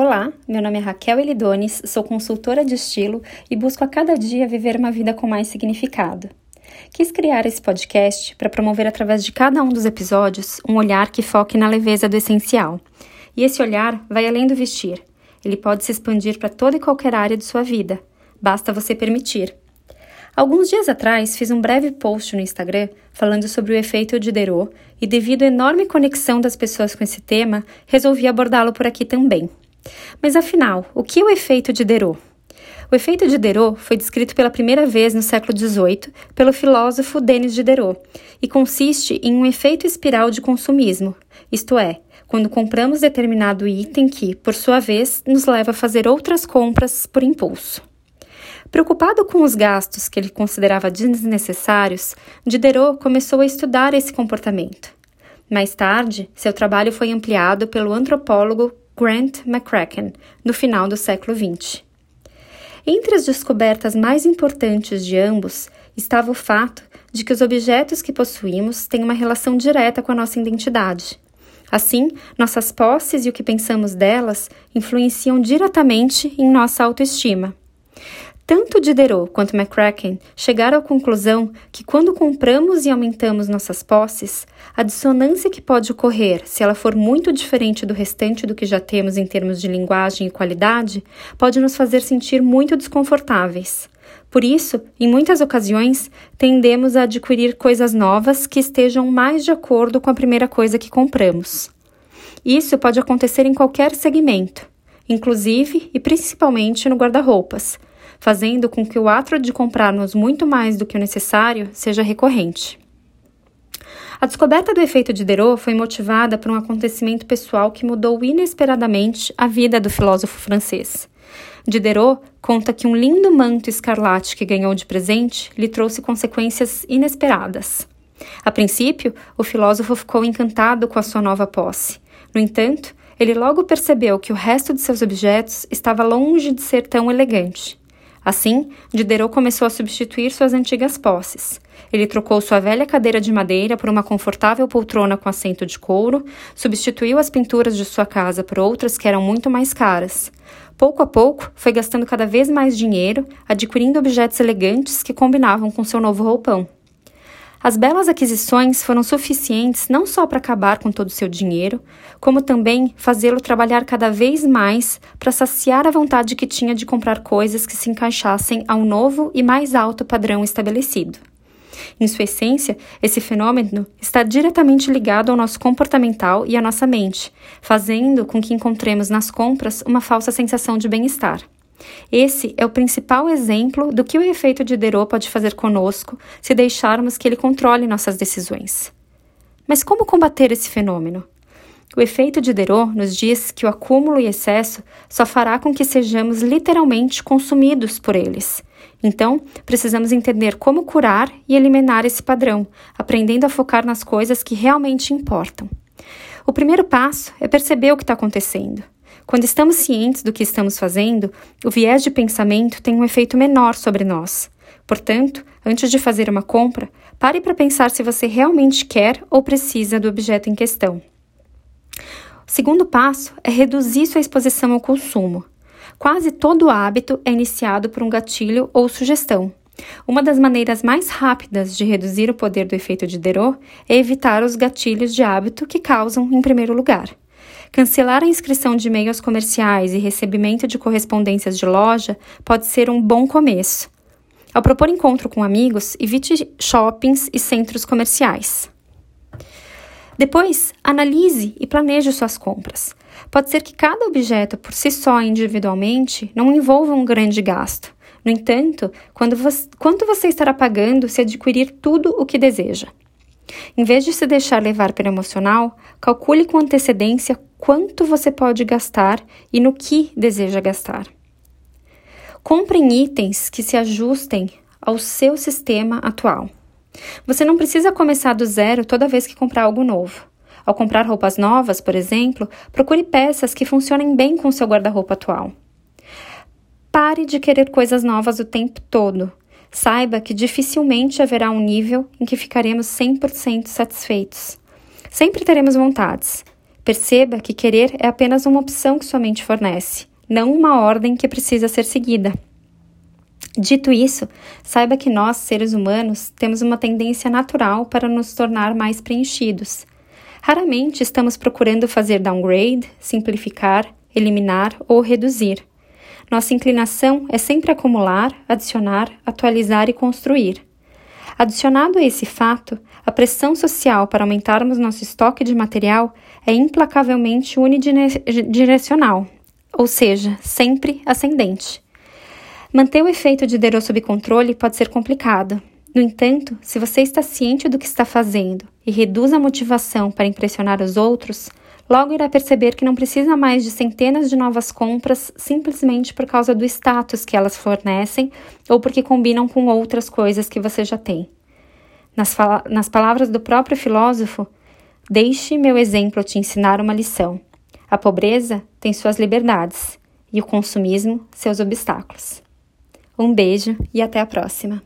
Olá, meu nome é Raquel Elidones, sou consultora de estilo e busco a cada dia viver uma vida com mais significado. Quis criar esse podcast para promover através de cada um dos episódios um olhar que foque na leveza do essencial. E esse olhar vai além do vestir. Ele pode se expandir para toda e qualquer área de sua vida. Basta você permitir. Alguns dias atrás fiz um breve post no Instagram falando sobre o efeito Diderot e, devido à enorme conexão das pessoas com esse tema, resolvi abordá-lo por aqui também. Mas afinal, o que é o efeito Diderot? O efeito Diderot foi descrito pela primeira vez no século XVIII pelo filósofo Denis Diderot e consiste em um efeito espiral de consumismo, isto é, quando compramos determinado item que, por sua vez, nos leva a fazer outras compras por impulso. Preocupado com os gastos que ele considerava desnecessários, Diderot começou a estudar esse comportamento. Mais tarde, seu trabalho foi ampliado pelo antropólogo Grant McCracken, no final do século XX. Entre as descobertas mais importantes de ambos estava o fato de que os objetos que possuímos têm uma relação direta com a nossa identidade. Assim, nossas posses e o que pensamos delas influenciam diretamente em nossa autoestima. Tanto Diderot quanto McCracken chegaram à conclusão que quando compramos e aumentamos nossas posses, a dissonância que pode ocorrer se ela for muito diferente do restante do que já temos em termos de linguagem e qualidade, pode nos fazer sentir muito desconfortáveis. Por isso, em muitas ocasiões, tendemos a adquirir coisas novas que estejam mais de acordo com a primeira coisa que compramos. Isso pode acontecer em qualquer segmento, inclusive e principalmente no guarda-roupas fazendo com que o ato de comprarmos muito mais do que o necessário seja recorrente. A descoberta do efeito Diderot foi motivada por um acontecimento pessoal que mudou inesperadamente a vida do filósofo francês. Diderot conta que um lindo manto escarlate que ganhou de presente lhe trouxe consequências inesperadas. A princípio, o filósofo ficou encantado com a sua nova posse. No entanto, ele logo percebeu que o resto de seus objetos estava longe de ser tão elegante. Assim, Diderot começou a substituir suas antigas posses. Ele trocou sua velha cadeira de madeira por uma confortável poltrona com assento de couro, substituiu as pinturas de sua casa por outras que eram muito mais caras. Pouco a pouco, foi gastando cada vez mais dinheiro, adquirindo objetos elegantes que combinavam com seu novo roupão. As belas aquisições foram suficientes não só para acabar com todo o seu dinheiro, como também fazê-lo trabalhar cada vez mais para saciar a vontade que tinha de comprar coisas que se encaixassem ao novo e mais alto padrão estabelecido. Em sua essência, esse fenômeno está diretamente ligado ao nosso comportamental e à nossa mente, fazendo com que encontremos nas compras uma falsa sensação de bem-estar. Esse é o principal exemplo do que o efeito de Diderot pode fazer conosco se deixarmos que ele controle nossas decisões. Mas como combater esse fenômeno? O efeito de Diderot nos diz que o acúmulo e excesso só fará com que sejamos literalmente consumidos por eles. Então, precisamos entender como curar e eliminar esse padrão, aprendendo a focar nas coisas que realmente importam. O primeiro passo é perceber o que está acontecendo. Quando estamos cientes do que estamos fazendo, o viés de pensamento tem um efeito menor sobre nós. Portanto, antes de fazer uma compra, pare para pensar se você realmente quer ou precisa do objeto em questão. O segundo passo é reduzir sua exposição ao consumo. Quase todo hábito é iniciado por um gatilho ou sugestão. Uma das maneiras mais rápidas de reduzir o poder do efeito de Diderot é evitar os gatilhos de hábito que causam em primeiro lugar. Cancelar a inscrição de e-mails comerciais e recebimento de correspondências de loja pode ser um bom começo. Ao propor encontro com amigos, evite shoppings e centros comerciais. Depois, analise e planeje suas compras. Pode ser que cada objeto por si só individualmente não envolva um grande gasto. No entanto, quando você, quanto você estará pagando se adquirir tudo o que deseja? Em vez de se deixar levar pelo emocional, calcule com antecedência quanto você pode gastar e no que deseja gastar. Compre em itens que se ajustem ao seu sistema atual. Você não precisa começar do zero toda vez que comprar algo novo. Ao comprar roupas novas, por exemplo, procure peças que funcionem bem com seu guarda-roupa atual. Pare de querer coisas novas o tempo todo saiba que dificilmente haverá um nível em que ficaremos 100% satisfeitos. Sempre teremos vontades. Perceba que querer é apenas uma opção que sua mente fornece, não uma ordem que precisa ser seguida. Dito isso, saiba que nós, seres humanos, temos uma tendência natural para nos tornar mais preenchidos. Raramente estamos procurando fazer downgrade, simplificar, eliminar ou reduzir. Nossa inclinação é sempre acumular, adicionar, atualizar e construir. Adicionado a esse fato, a pressão social para aumentarmos nosso estoque de material é implacavelmente unidirecional, ou seja, sempre ascendente. Manter o efeito de Derô sob controle pode ser complicado. No entanto, se você está ciente do que está fazendo e reduz a motivação para impressionar os outros, logo irá perceber que não precisa mais de centenas de novas compras simplesmente por causa do status que elas fornecem ou porque combinam com outras coisas que você já tem. Nas, nas palavras do próprio filósofo, deixe meu exemplo te ensinar uma lição. A pobreza tem suas liberdades e o consumismo seus obstáculos. Um beijo e até a próxima!